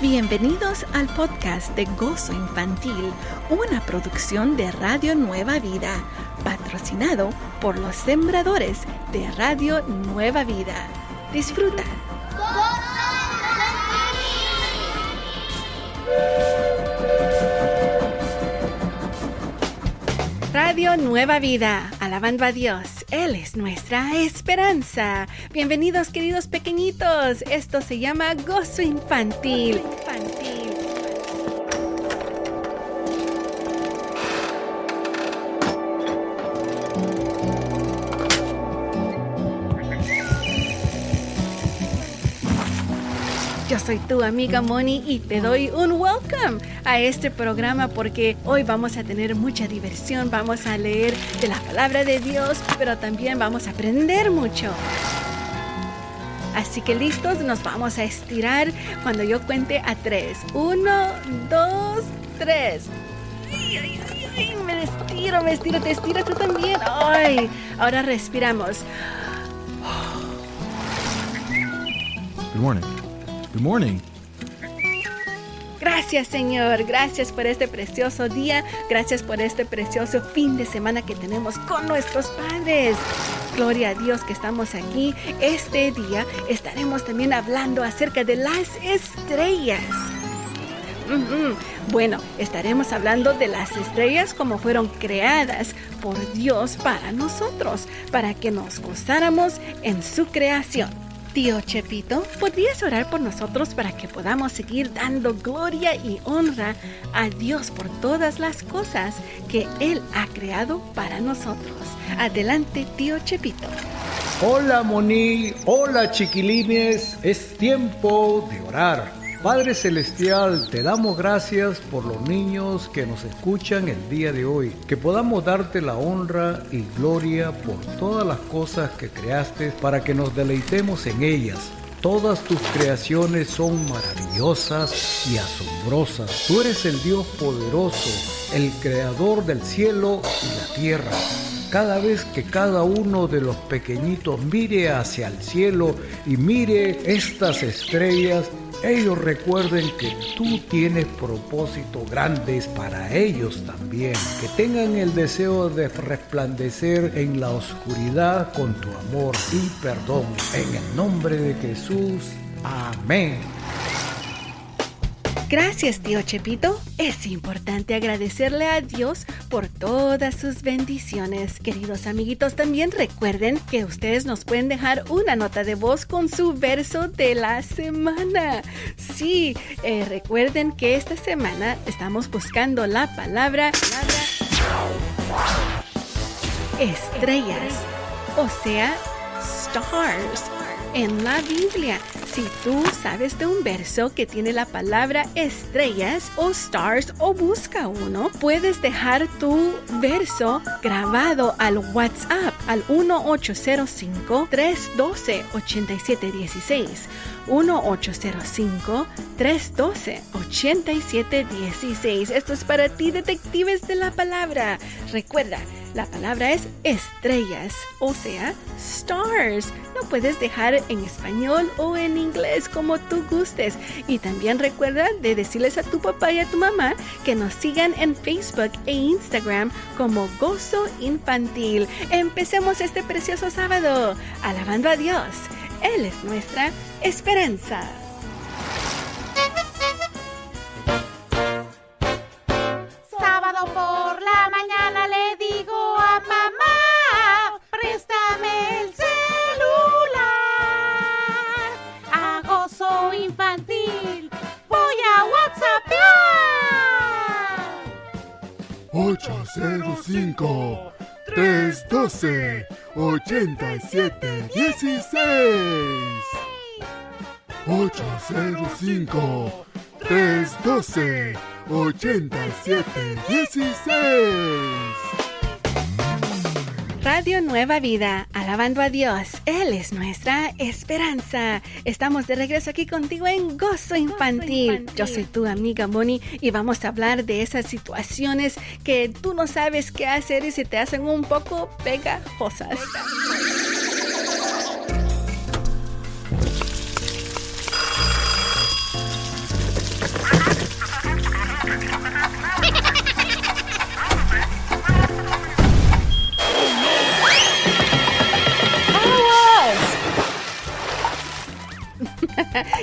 Bienvenidos al podcast de Gozo Infantil, una producción de Radio Nueva Vida, patrocinado por los sembradores de Radio Nueva Vida. Disfruta. Radio Nueva Vida, alabando a Dios, Él es nuestra esperanza. Bienvenidos queridos pequeñitos, esto se llama Gozo Infantil. Infantil. Soy tu amiga Moni y te doy un welcome a este programa porque hoy vamos a tener mucha diversión, vamos a leer de la palabra de Dios, pero también vamos a aprender mucho. Así que listos, nos vamos a estirar cuando yo cuente a tres. Uno, dos, tres. Me estiro, me estiro, te estiras tú también. Ay, ahora respiramos. Good morning. Good morning. Gracias Señor, gracias por este precioso día, gracias por este precioso fin de semana que tenemos con nuestros padres. Gloria a Dios que estamos aquí. Este día estaremos también hablando acerca de las estrellas. Bueno, estaremos hablando de las estrellas como fueron creadas por Dios para nosotros, para que nos gozáramos en su creación. Tío Chepito, ¿podrías orar por nosotros para que podamos seguir dando gloria y honra a Dios por todas las cosas que Él ha creado para nosotros? Adelante, tío Chepito. Hola Moni, hola chiquilines, es tiempo de orar. Padre Celestial, te damos gracias por los niños que nos escuchan el día de hoy, que podamos darte la honra y gloria por todas las cosas que creaste para que nos deleitemos en ellas. Todas tus creaciones son maravillosas y asombrosas. Tú eres el Dios poderoso, el creador del cielo y la tierra. Cada vez que cada uno de los pequeñitos mire hacia el cielo y mire estas estrellas, ellos recuerden que tú tienes propósitos grandes para ellos también, que tengan el deseo de resplandecer en la oscuridad con tu amor y perdón. En el nombre de Jesús, amén. Gracias, tío Chepito. Es importante agradecerle a Dios por todas sus bendiciones. Queridos amiguitos, también recuerden que ustedes nos pueden dejar una nota de voz con su verso de la semana. Sí, eh, recuerden que esta semana estamos buscando la palabra, palabra estrellas, o sea, stars en la Biblia. Si tú sabes de un verso que tiene la palabra estrellas o stars o busca uno, puedes dejar tu verso grabado al WhatsApp al 1805-312-8716. 1-805-312-8716. Esto es para ti, detectives de la palabra. Recuerda, la palabra es estrellas, o sea, stars. Lo puedes dejar en español o en inglés como tú gustes. Y también recuerda de decirles a tu papá y a tu mamá que nos sigan en Facebook e Instagram como Gozo Infantil. Empecemos este precioso sábado alabando a Dios. Él es nuestra esperanza. 805 312 8716 805 312 8716 Radio Nueva Vida, alabando a Dios. Él es nuestra esperanza. Estamos de regreso aquí contigo en Gozo Infantil. Yo soy tu amiga Moni y vamos a hablar de esas situaciones que tú no sabes qué hacer y se te hacen un poco pegajosas.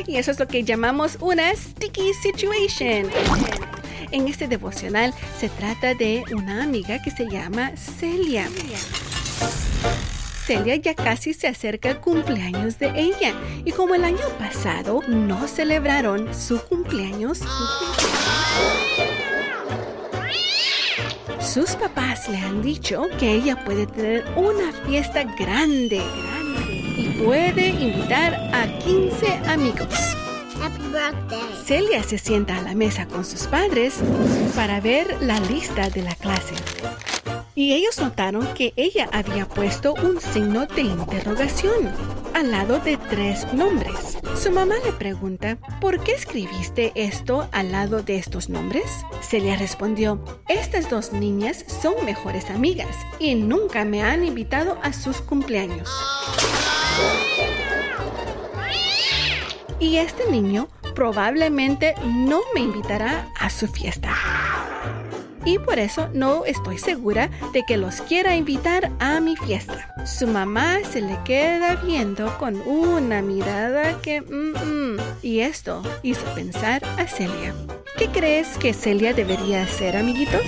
Y eso es lo que llamamos una sticky situation. En este devocional se trata de una amiga que se llama Celia. Celia ya casi se acerca el cumpleaños de ella y como el año pasado no celebraron su cumpleaños, sus papás le han dicho que ella puede tener una fiesta grande, grande puede invitar a 15 amigos. Happy birthday. Celia se sienta a la mesa con sus padres para ver la lista de la clase. Y ellos notaron que ella había puesto un signo de interrogación al lado de tres nombres. Su mamá le pregunta, ¿por qué escribiste esto al lado de estos nombres? Celia respondió, estas dos niñas son mejores amigas y nunca me han invitado a sus cumpleaños. Y este niño probablemente no me invitará a su fiesta. Y por eso no estoy segura de que los quiera invitar a mi fiesta. Su mamá se le queda viendo con una mirada que... y esto hizo pensar a Celia. ¿Qué crees que Celia debería hacer, amiguitos?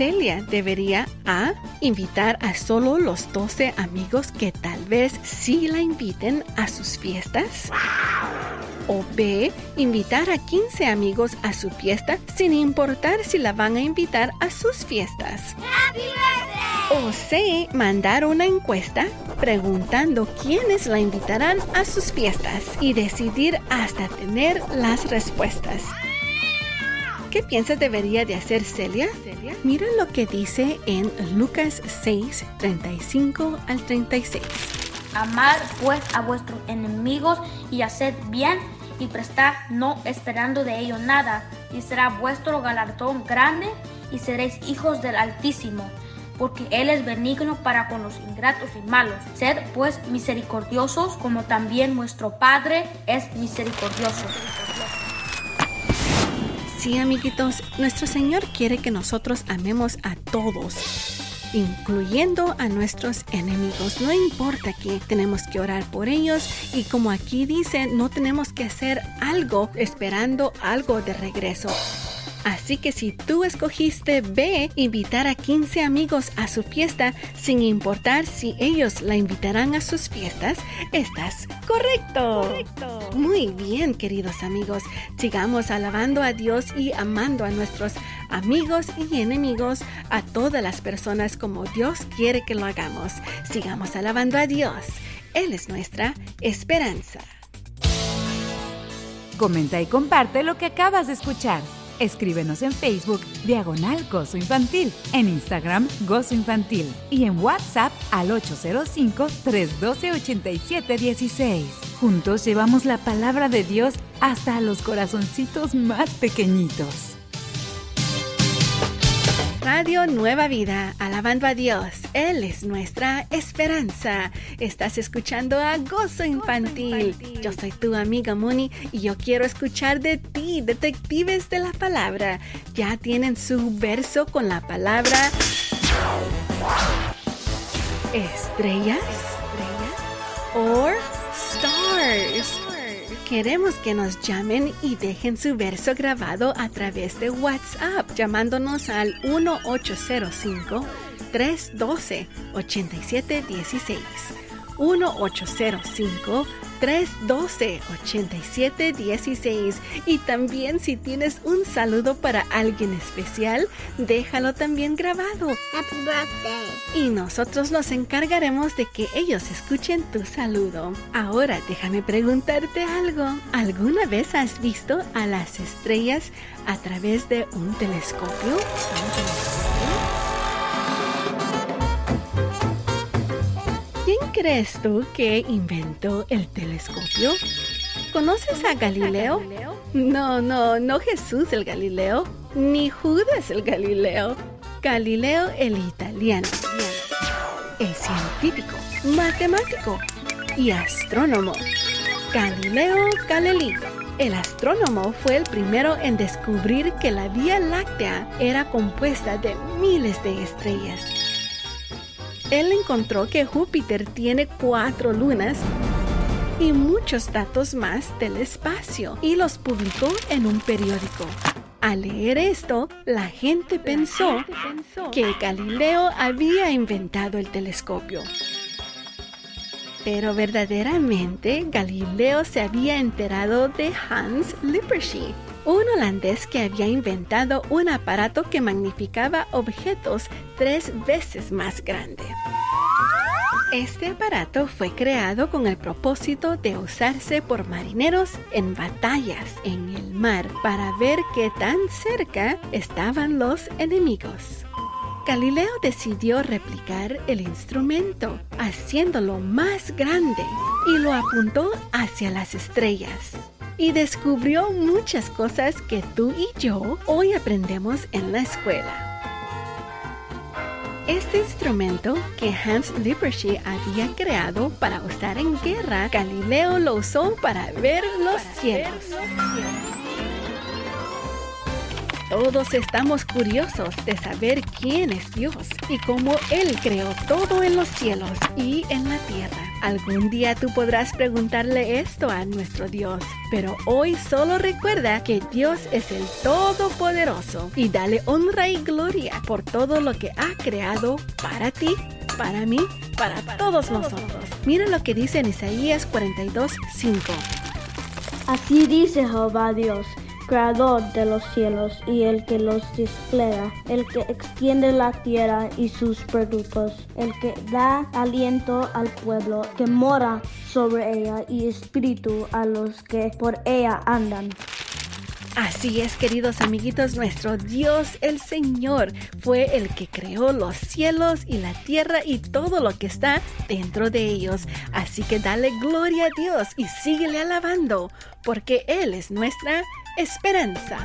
Celia debería A. Invitar a solo los 12 amigos que tal vez sí la inviten a sus fiestas. O B. Invitar a 15 amigos a su fiesta sin importar si la van a invitar a sus fiestas. O C. Mandar una encuesta preguntando quiénes la invitarán a sus fiestas y decidir hasta tener las respuestas. ¿Qué piensas debería de hacer Celia? Mira lo que dice en Lucas 6, 35 al 36. Amad pues a vuestros enemigos y haced bien y prestad no esperando de ello nada, y será vuestro galardón grande y seréis hijos del Altísimo, porque Él es benigno para con los ingratos y malos. Sed pues misericordiosos como también vuestro Padre es misericordioso. Sí, amiguitos, nuestro Señor quiere que nosotros amemos a todos, incluyendo a nuestros enemigos. No importa que tenemos que orar por ellos y como aquí dice, no tenemos que hacer algo esperando algo de regreso. Así que si tú escogiste B, invitar a 15 amigos a su fiesta, sin importar si ellos la invitarán a sus fiestas, estás correcto. Muy bien, queridos amigos. Sigamos alabando a Dios y amando a nuestros amigos y enemigos, a todas las personas como Dios quiere que lo hagamos. Sigamos alabando a Dios. Él es nuestra esperanza. Comenta y comparte lo que acabas de escuchar. Escríbenos en Facebook Diagonal Gozo Infantil, en Instagram Gozo Infantil y en WhatsApp al 805-312-8716. Juntos llevamos la palabra de Dios hasta los corazoncitos más pequeñitos. Radio Nueva Vida, alabando a Dios. Él es nuestra esperanza. Estás escuchando a Gozo Infantil. Yo soy tu amiga Moni y yo quiero escuchar de ti, detectives de la palabra. Ya tienen su verso con la palabra estrellas, or stars. Queremos que nos llamen y dejen su verso grabado a través de WhatsApp llamándonos al 1805 312 8716. 1805 312 8716 y también si tienes un saludo para alguien especial, déjalo también grabado. Happy birthday. Y nosotros nos encargaremos de que ellos escuchen tu saludo. Ahora déjame preguntarte algo. ¿Alguna vez has visto a las estrellas a través de un telescopio? ¿Un telescopio? ¿Quién crees tú que inventó el telescopio? ¿Conoces a Galileo? No, no, no Jesús el Galileo, ni Judas el Galileo. Galileo el italiano. Es científico, matemático y astrónomo. Galileo Galilei. El astrónomo fue el primero en descubrir que la Vía Láctea era compuesta de miles de estrellas. Él encontró que Júpiter tiene cuatro lunas y muchos datos más del espacio y los publicó en un periódico. Al leer esto, la gente pensó que Galileo había inventado el telescopio. Pero verdaderamente Galileo se había enterado de Hans Lippershey, un holandés que había inventado un aparato que magnificaba objetos tres veces más grande. Este aparato fue creado con el propósito de usarse por marineros en batallas en el mar para ver qué tan cerca estaban los enemigos. Galileo decidió replicar el instrumento, haciéndolo más grande, y lo apuntó hacia las estrellas. Y descubrió muchas cosas que tú y yo hoy aprendemos en la escuela. Este instrumento que Hans Lippershey había creado para usar en guerra, Galileo lo usó para ver los cielos. Todos estamos curiosos de saber quién es Dios y cómo Él creó todo en los cielos y en la tierra. Algún día tú podrás preguntarle esto a nuestro Dios, pero hoy solo recuerda que Dios es el Todopoderoso y dale honra y gloria por todo lo que ha creado para ti, para mí, para todos nosotros. Mira lo que dice en Isaías 42, 5. Así dice Jehová Dios creador de los cielos y el que los despliega, el que extiende la tierra y sus productos, el que da aliento al pueblo que mora sobre ella y espíritu a los que por ella andan. Así es, queridos amiguitos, nuestro Dios el Señor fue el que creó los cielos y la tierra y todo lo que está dentro de ellos. Así que dale gloria a Dios y síguele alabando, porque Él es nuestra esperanza.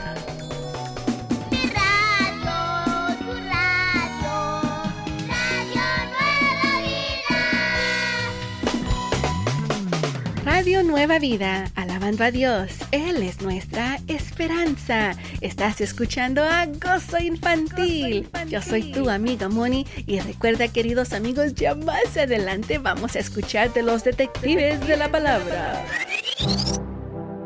Radio Nueva Vida, alabando a Dios, Él es nuestra esperanza. Estás escuchando a Gozo Infantil. Yo soy tu amiga Moni y recuerda queridos amigos, ya más adelante vamos a escuchar de los detectives de la palabra.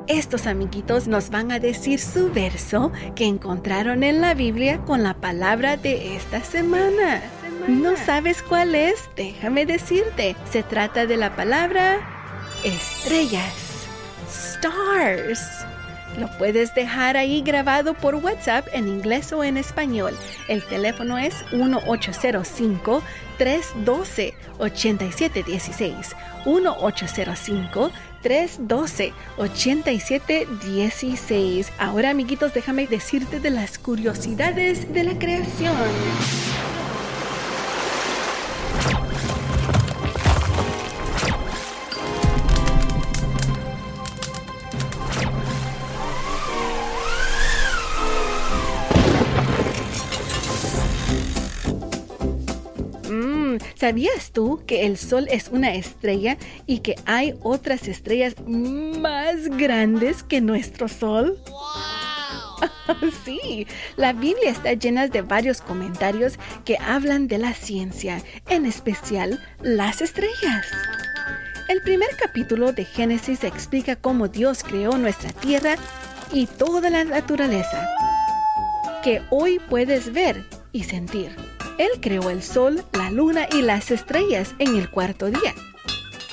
Estos amiguitos nos van a decir su verso que encontraron en la Biblia con la palabra de esta semana. ¿No sabes cuál es? Déjame decirte. Se trata de la palabra estrellas. Stars. Lo puedes dejar ahí grabado por WhatsApp en inglés o en español. El teléfono es 1805 312 8716. 1805 312 8716. Ahora, amiguitos, déjame decirte de las curiosidades de la creación. ¿Sabías tú que el Sol es una estrella y que hay otras estrellas más grandes que nuestro Sol? sí, la Biblia está llena de varios comentarios que hablan de la ciencia, en especial las estrellas. El primer capítulo de Génesis explica cómo Dios creó nuestra tierra y toda la naturaleza, que hoy puedes ver y sentir. Él creó el sol, la luna y las estrellas en el cuarto día.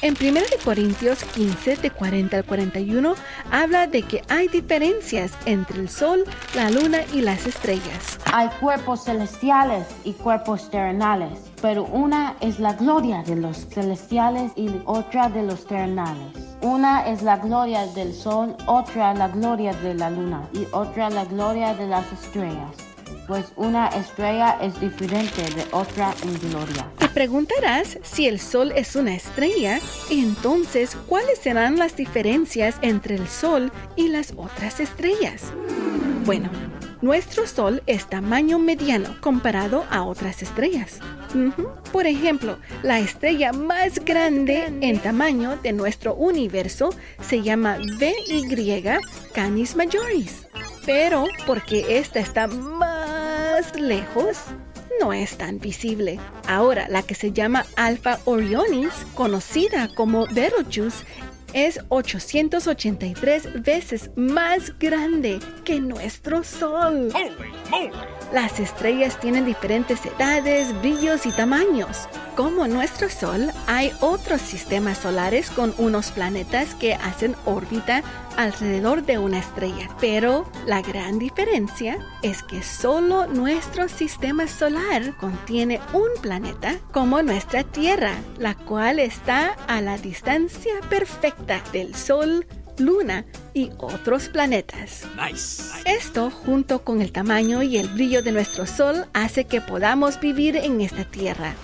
En 1 Corintios 15, de 40 al 41, habla de que hay diferencias entre el sol, la luna y las estrellas. Hay cuerpos celestiales y cuerpos terrenales, pero una es la gloria de los celestiales y otra de los terrenales. Una es la gloria del sol, otra la gloria de la luna y otra la gloria de las estrellas pues una estrella es diferente de otra en gloria. Te preguntarás si el Sol es una estrella, entonces, ¿cuáles serán las diferencias entre el Sol y las otras estrellas? Bueno, nuestro Sol es tamaño mediano comparado a otras estrellas. Por ejemplo, la estrella más grande en tamaño de nuestro universo se llama VY Canis Majoris. Pero porque esta está más lejos, no es tan visible. Ahora, la que se llama Alpha Orionis, conocida como Betelgeuse, es 883 veces más grande que nuestro Sol. Las estrellas tienen diferentes edades, brillos y tamaños. Como nuestro Sol, hay otros sistemas solares con unos planetas que hacen órbita alrededor de una estrella. Pero la gran diferencia es que solo nuestro sistema solar contiene un planeta como nuestra Tierra, la cual está a la distancia perfecta del Sol Luna y otros planetas. Esto, junto con el tamaño y el brillo de nuestro Sol, hace que podamos vivir en esta Tierra.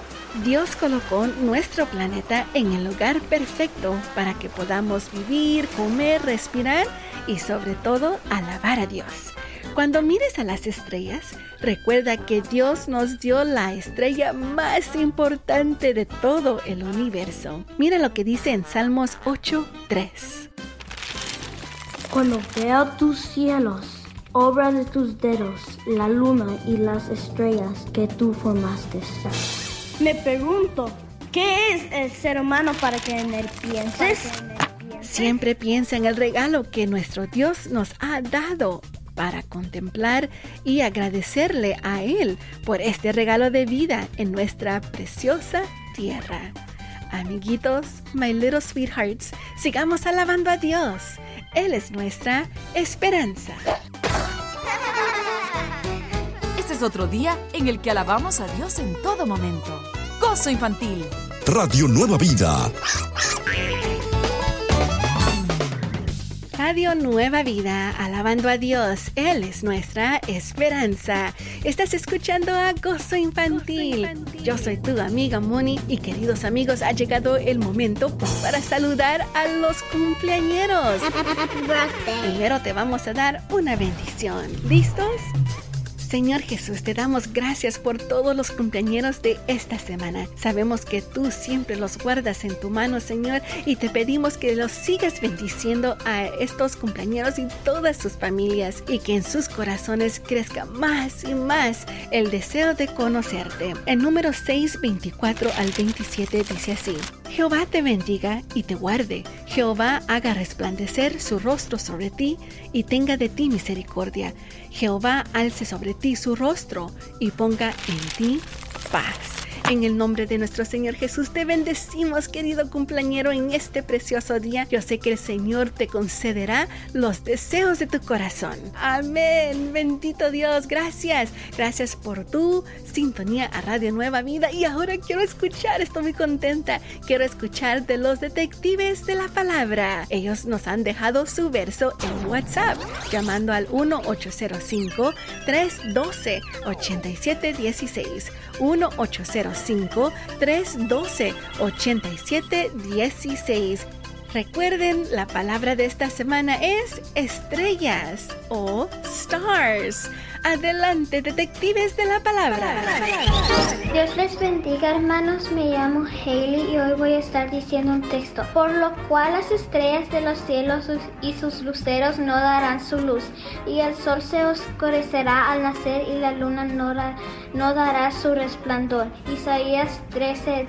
Dios colocó nuestro planeta en el lugar perfecto para que podamos vivir, comer, respirar y sobre todo alabar a Dios. Cuando mires a las estrellas, recuerda que Dios nos dio la estrella más importante de todo el universo. Mira lo que dice en Salmos 8:3. Cuando veo tus cielos, obra de tus dedos, la luna y las estrellas que tú formaste. Me pregunto, ¿qué es el ser humano para que en él pienses? Siempre piensa en el regalo que nuestro Dios nos ha dado para contemplar y agradecerle a Él por este regalo de vida en nuestra preciosa tierra. Amiguitos, my little sweethearts, sigamos alabando a Dios. Él es nuestra esperanza. Este es otro día en el que alabamos a Dios en todo momento. Gozo infantil. Radio Nueva Vida. Radio Nueva Vida, alabando a Dios. Él es nuestra esperanza. Estás escuchando a Gozo Infantil. Yo soy tu amiga Moni y queridos amigos, ha llegado el momento para saludar a los cumpleañeros. Primero te vamos a dar una bendición. ¿Listos? Señor Jesús, te damos gracias por todos los cumpleañeros de esta semana. Sabemos que tú siempre los guardas en tu mano, Señor, y te pedimos que los sigas bendiciendo a estos cumpleañeros y todas sus familias y que en sus corazones crezca más y más el deseo de conocerte. El número 6, 24 al 27 dice así. Jehová te bendiga y te guarde. Jehová haga resplandecer su rostro sobre ti y tenga de ti misericordia. Jehová alce sobre ti su rostro y ponga en ti paz. En el nombre de nuestro Señor Jesús te bendecimos, querido cumpleañero, en este precioso día. Yo sé que el Señor te concederá los deseos de tu corazón. Amén. Bendito Dios, gracias. Gracias por tu sintonía a Radio Nueva Vida. Y ahora quiero escuchar, estoy muy contenta. Quiero escuchar de los detectives de la palabra. Ellos nos han dejado su verso en WhatsApp, llamando al 1-805 312 8716 1-805-312-8716. Recuerden, la palabra de esta semana es estrellas o stars. Adelante, detectives de la palabra. Dios les bendiga, hermanos. Me llamo Haley y hoy voy a estar diciendo un texto. Por lo cual las estrellas de los cielos y sus luceros no darán su luz, y el sol se oscurecerá al nacer y la luna no, no dará su resplandor. Isaías 13:10.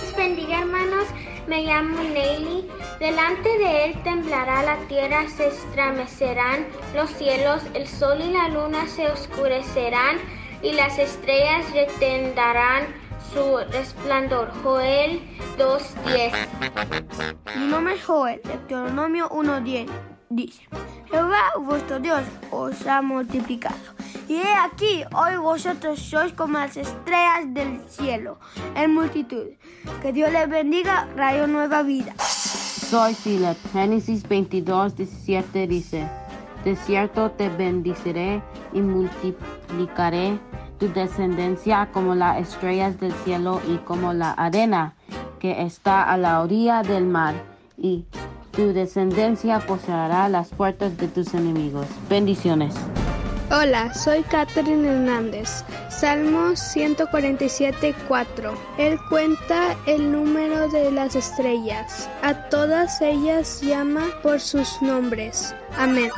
Dios bendiga, hermanos. Me llamo Neily. Delante de él temblará la tierra, se estremecerán los cielos, el sol y la luna se oscurecerán y las estrellas retendrán su resplandor. Joel 2.10. Mi nombre es Joel, Deuteronomio 1.10. Dice, Jehová vuestro Dios os ha multiplicado. Y he aquí, hoy vosotros sois como las estrellas del cielo, en multitud. Que Dios les bendiga, Radio Nueva Vida. Soy Philip. Génesis 22, 17 dice, De cierto te bendiciré y multiplicaré tu descendencia como las estrellas del cielo y como la arena que está a la orilla del mar. Y tu descendencia poseerá las puertas de tus enemigos. Bendiciones. Hola, soy Catherine Hernández. Salmo 147, 4. Él cuenta el número de las estrellas. A todas ellas llama por sus nombres. Amén.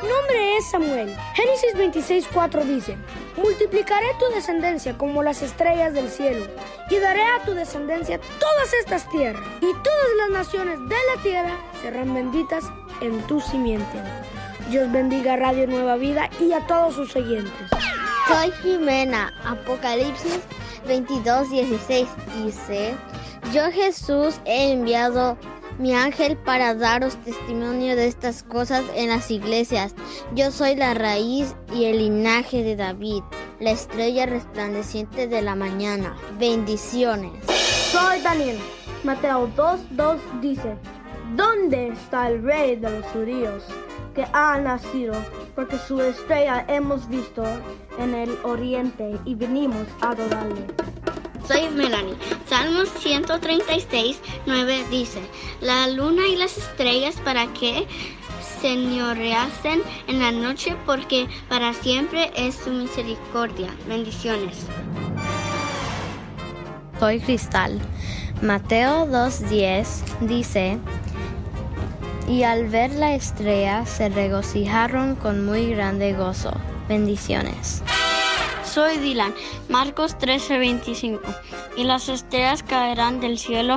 nombre es Samuel. Génesis 26:4 dice, multiplicaré tu descendencia como las estrellas del cielo, y daré a tu descendencia todas estas tierras, y todas las naciones de la tierra serán benditas en tu simiente. Dios bendiga a Radio Nueva Vida y a todos sus oyentes. Soy Jimena. Apocalipsis 22:16 dice, Yo Jesús he enviado mi ángel para daros testimonio de estas cosas en las iglesias. Yo soy la raíz y el linaje de David, la estrella resplandeciente de la mañana. Bendiciones. Soy Daniel. Mateo 2.2 dice, ¿Dónde está el rey de los judíos que ha nacido? Porque su estrella hemos visto en el oriente y venimos a adorarle. Soy Melanie. Salmos 136, 9 dice, la luna y las estrellas para que señoreasen en la noche porque para siempre es su misericordia. Bendiciones. Soy Cristal. Mateo 2.10 dice, y al ver la estrella se regocijaron con muy grande gozo. Bendiciones. Soy Dylan, Marcos 13:25. Y las estrellas caerán del cielo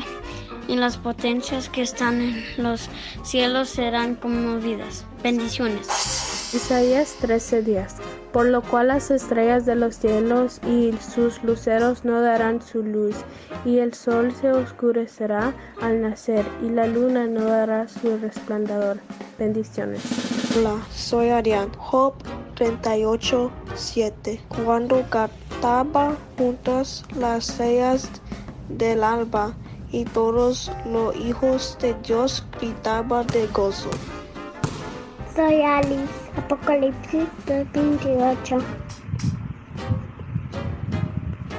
y las potencias que están en los cielos serán conmovidas. Bendiciones. Isaías 13:10. Por lo cual las estrellas de los cielos y sus luceros no darán su luz, y el sol se oscurecerá al nacer, y la luna no dará su resplandor. Bendiciones. Hola, soy Arián. Job 38:7. Cuando cantaba juntas las estrellas del alba, y todos los hijos de Dios gritaban de gozo. Soy Alice, Apocalipsis 2.28.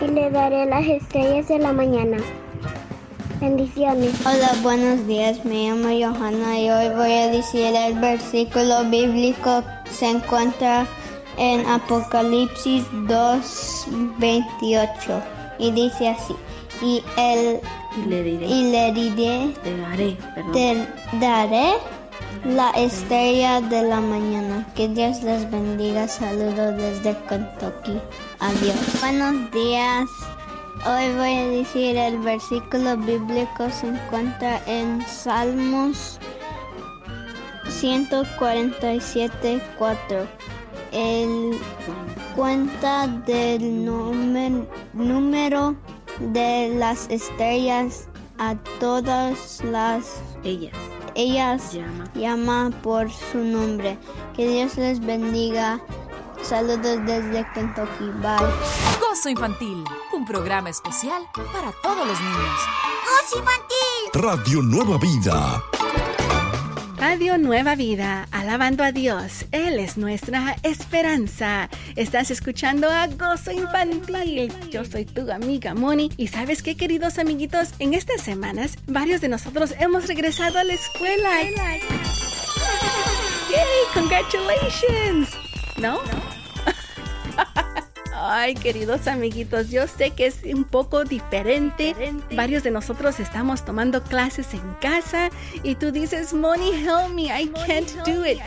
Y le daré las estrellas de la mañana. Bendiciones. Hola, buenos días. Me llamo Johanna y hoy voy a decir el versículo bíblico se encuentra en Apocalipsis 2.28 y dice así. Y el y le diré, y le diré te daré, perdón. te daré la estrella de la mañana. Que Dios les bendiga. Saludos desde Kentucky. Adiós. Buenos días. Hoy voy a decir el versículo bíblico se encuentra en Salmos 147, 4. El cuenta del número, de las estrellas a todas las ellas. Ellas llama. llama por su nombre. Que Dios les bendiga. Saludos desde Kentucky. Bye. Gozo Infantil, un programa especial para todos los niños. ¡Gozo Infantil! Radio Nueva Vida. Radio Nueva Vida, alabando a Dios. Él es nuestra esperanza. Estás escuchando a Gozo Infantil. Yo soy tu amiga Moni. Y sabes qué, queridos amiguitos, en estas semanas varios de nosotros hemos regresado a la escuela. ¡Yay! ¡Congratulations! ¿No? Ay, queridos amiguitos, yo sé que es un poco diferente. Varios de nosotros estamos tomando clases en casa y tú dices, Money, help me, I can't do it.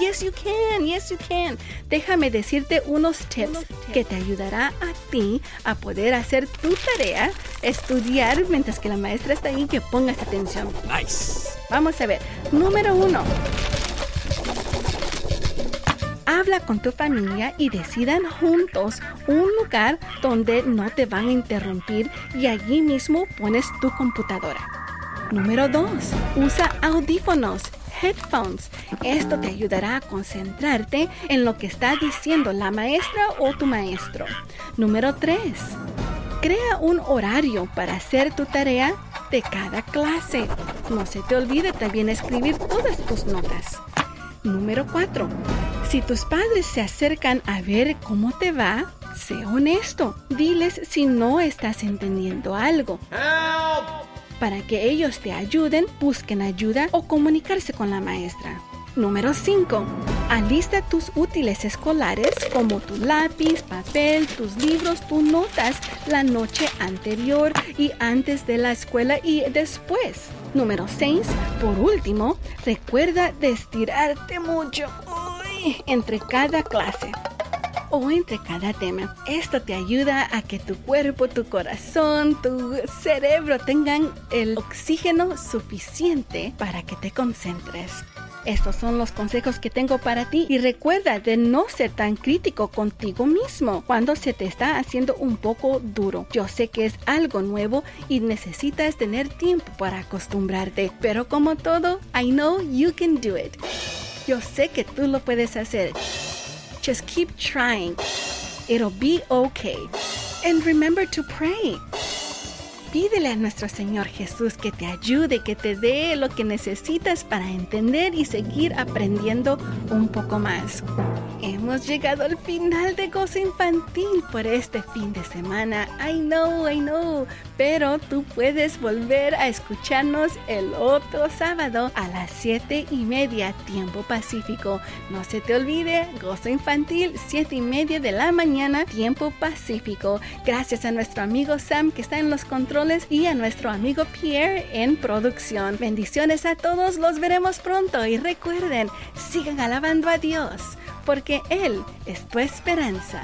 Yes, you can, yes, you can. Déjame decirte unos tips que te ayudará a ti a poder hacer tu tarea, estudiar mientras que la maestra está ahí, que pongas atención. Nice. Vamos a ver. Número uno. Habla con tu familia y decidan juntos un lugar donde no te van a interrumpir y allí mismo pones tu computadora. Número 2. Usa audífonos, headphones. Esto te ayudará a concentrarte en lo que está diciendo la maestra o tu maestro. Número 3. Crea un horario para hacer tu tarea de cada clase. No se te olvide también escribir todas tus notas. Número 4. Si tus padres se acercan a ver cómo te va, sé honesto. Diles si no estás entendiendo algo. Para que ellos te ayuden, busquen ayuda o comunicarse con la maestra. Número 5. Alista tus útiles escolares como tu lápiz, papel, tus libros, tus notas la noche anterior y antes de la escuela y después. Número 6. Por último, recuerda de estirarte mucho entre cada clase o entre cada tema. Esto te ayuda a que tu cuerpo, tu corazón, tu cerebro tengan el oxígeno suficiente para que te concentres. Estos son los consejos que tengo para ti y recuerda de no ser tan crítico contigo mismo cuando se te está haciendo un poco duro. Yo sé que es algo nuevo y necesitas tener tiempo para acostumbrarte, pero como todo, I know you can do it. Yo sé que tú lo puedes hacer. Just keep trying. It'll be okay. And remember to pray. Pídele a nuestro Señor Jesús que te ayude, que te dé lo que necesitas para entender y seguir aprendiendo un poco más. Hemos llegado al final de Gozo Infantil por este fin de semana. I know, I know. Pero tú puedes volver a escucharnos el otro sábado a las 7 y media, tiempo pacífico. No se te olvide, Gozo Infantil, 7 y media de la mañana, tiempo pacífico. Gracias a nuestro amigo Sam que está en los y a nuestro amigo Pierre en producción. Bendiciones a todos, los veremos pronto y recuerden, sigan alabando a Dios porque Él es tu esperanza.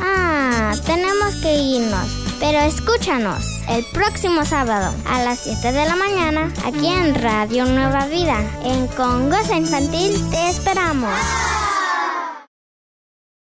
Ah, tenemos que irnos, pero escúchanos el próximo sábado a las 7 de la mañana aquí en Radio Nueva Vida. En Congosa Infantil te esperamos.